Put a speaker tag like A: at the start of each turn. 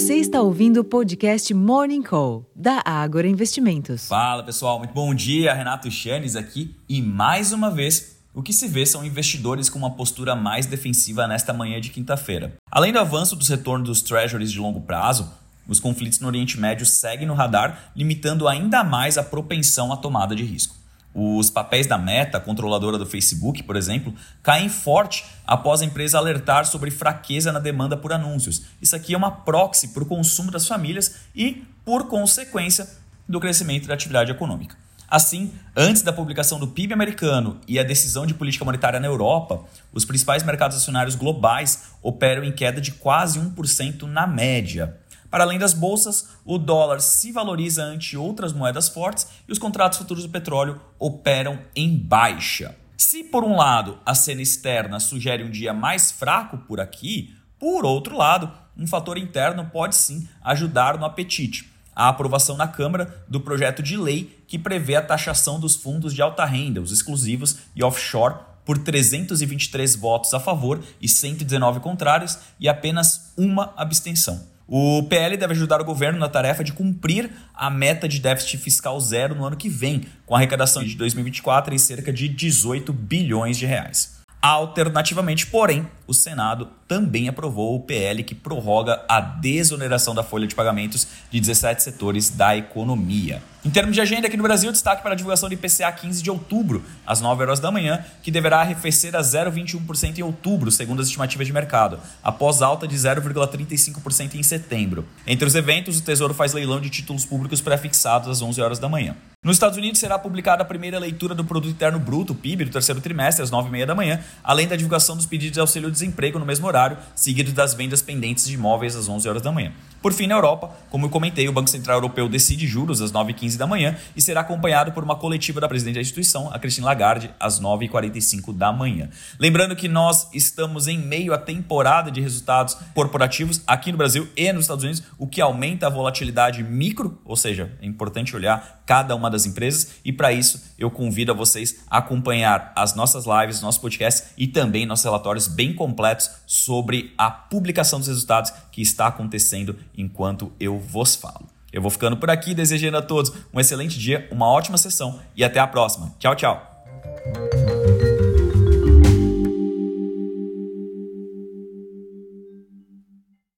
A: Você está ouvindo o podcast Morning Call, da Ágora Investimentos.
B: Fala pessoal, muito bom dia. Renato Chanes aqui e mais uma vez o que se vê são investidores com uma postura mais defensiva nesta manhã de quinta-feira. Além do avanço dos retornos dos treasuries de longo prazo, os conflitos no Oriente Médio seguem no radar, limitando ainda mais a propensão à tomada de risco. Os papéis da Meta, controladora do Facebook, por exemplo, caem forte após a empresa alertar sobre fraqueza na demanda por anúncios. Isso aqui é uma proxy para o consumo das famílias e, por consequência, do crescimento da atividade econômica. Assim, antes da publicação do PIB americano e a decisão de política monetária na Europa, os principais mercados acionários globais operam em queda de quase 1% na média. Para além das bolsas, o dólar se valoriza ante outras moedas fortes e os contratos futuros do petróleo operam em baixa. Se por um lado a cena externa sugere um dia mais fraco por aqui, por outro lado, um fator interno pode sim ajudar no apetite. A aprovação na Câmara do projeto de lei que prevê a taxação dos fundos de alta renda, os exclusivos e offshore, por 323 votos a favor e 119 contrários e apenas uma abstenção. O PL deve ajudar o governo na tarefa de cumprir a meta de déficit fiscal zero no ano que vem, com arrecadação de 2024 em cerca de 18 bilhões de reais. Alternativamente, porém, o Senado também aprovou o PL que prorroga a desoneração da folha de pagamentos de 17 setores da economia. Em termos de agenda aqui no Brasil, destaque para a divulgação do IPCA 15 de outubro, às 9 horas da manhã, que deverá arrefecer a 0,21% em outubro, segundo as estimativas de mercado, após alta de 0,35% em setembro. Entre os eventos, o Tesouro faz leilão de títulos públicos pré-fixados às 11 horas da manhã. Nos Estados Unidos será publicada a primeira leitura do Produto Interno Bruto, PIB, do terceiro trimestre, às 9h30 da manhã, além da divulgação dos pedidos de auxílio-desemprego no mesmo horário, seguido das vendas pendentes de imóveis às 11 horas da manhã. Por fim, na Europa, como eu comentei, o Banco Central Europeu decide juros às 9h15 da manhã e será acompanhado por uma coletiva da presidente da instituição, a Christine Lagarde, às 9h45 da manhã. Lembrando que nós estamos em meio à temporada de resultados corporativos aqui no Brasil e nos Estados Unidos, o que aumenta a volatilidade micro, ou seja, é importante olhar cada uma das empresas e para isso eu convido a vocês a acompanhar as nossas lives, nossos podcasts e também nossos relatórios bem completos sobre a publicação dos resultados que está acontecendo enquanto eu vos falo. Eu vou ficando por aqui, desejando a todos um excelente dia, uma ótima sessão e até a próxima. Tchau, tchau.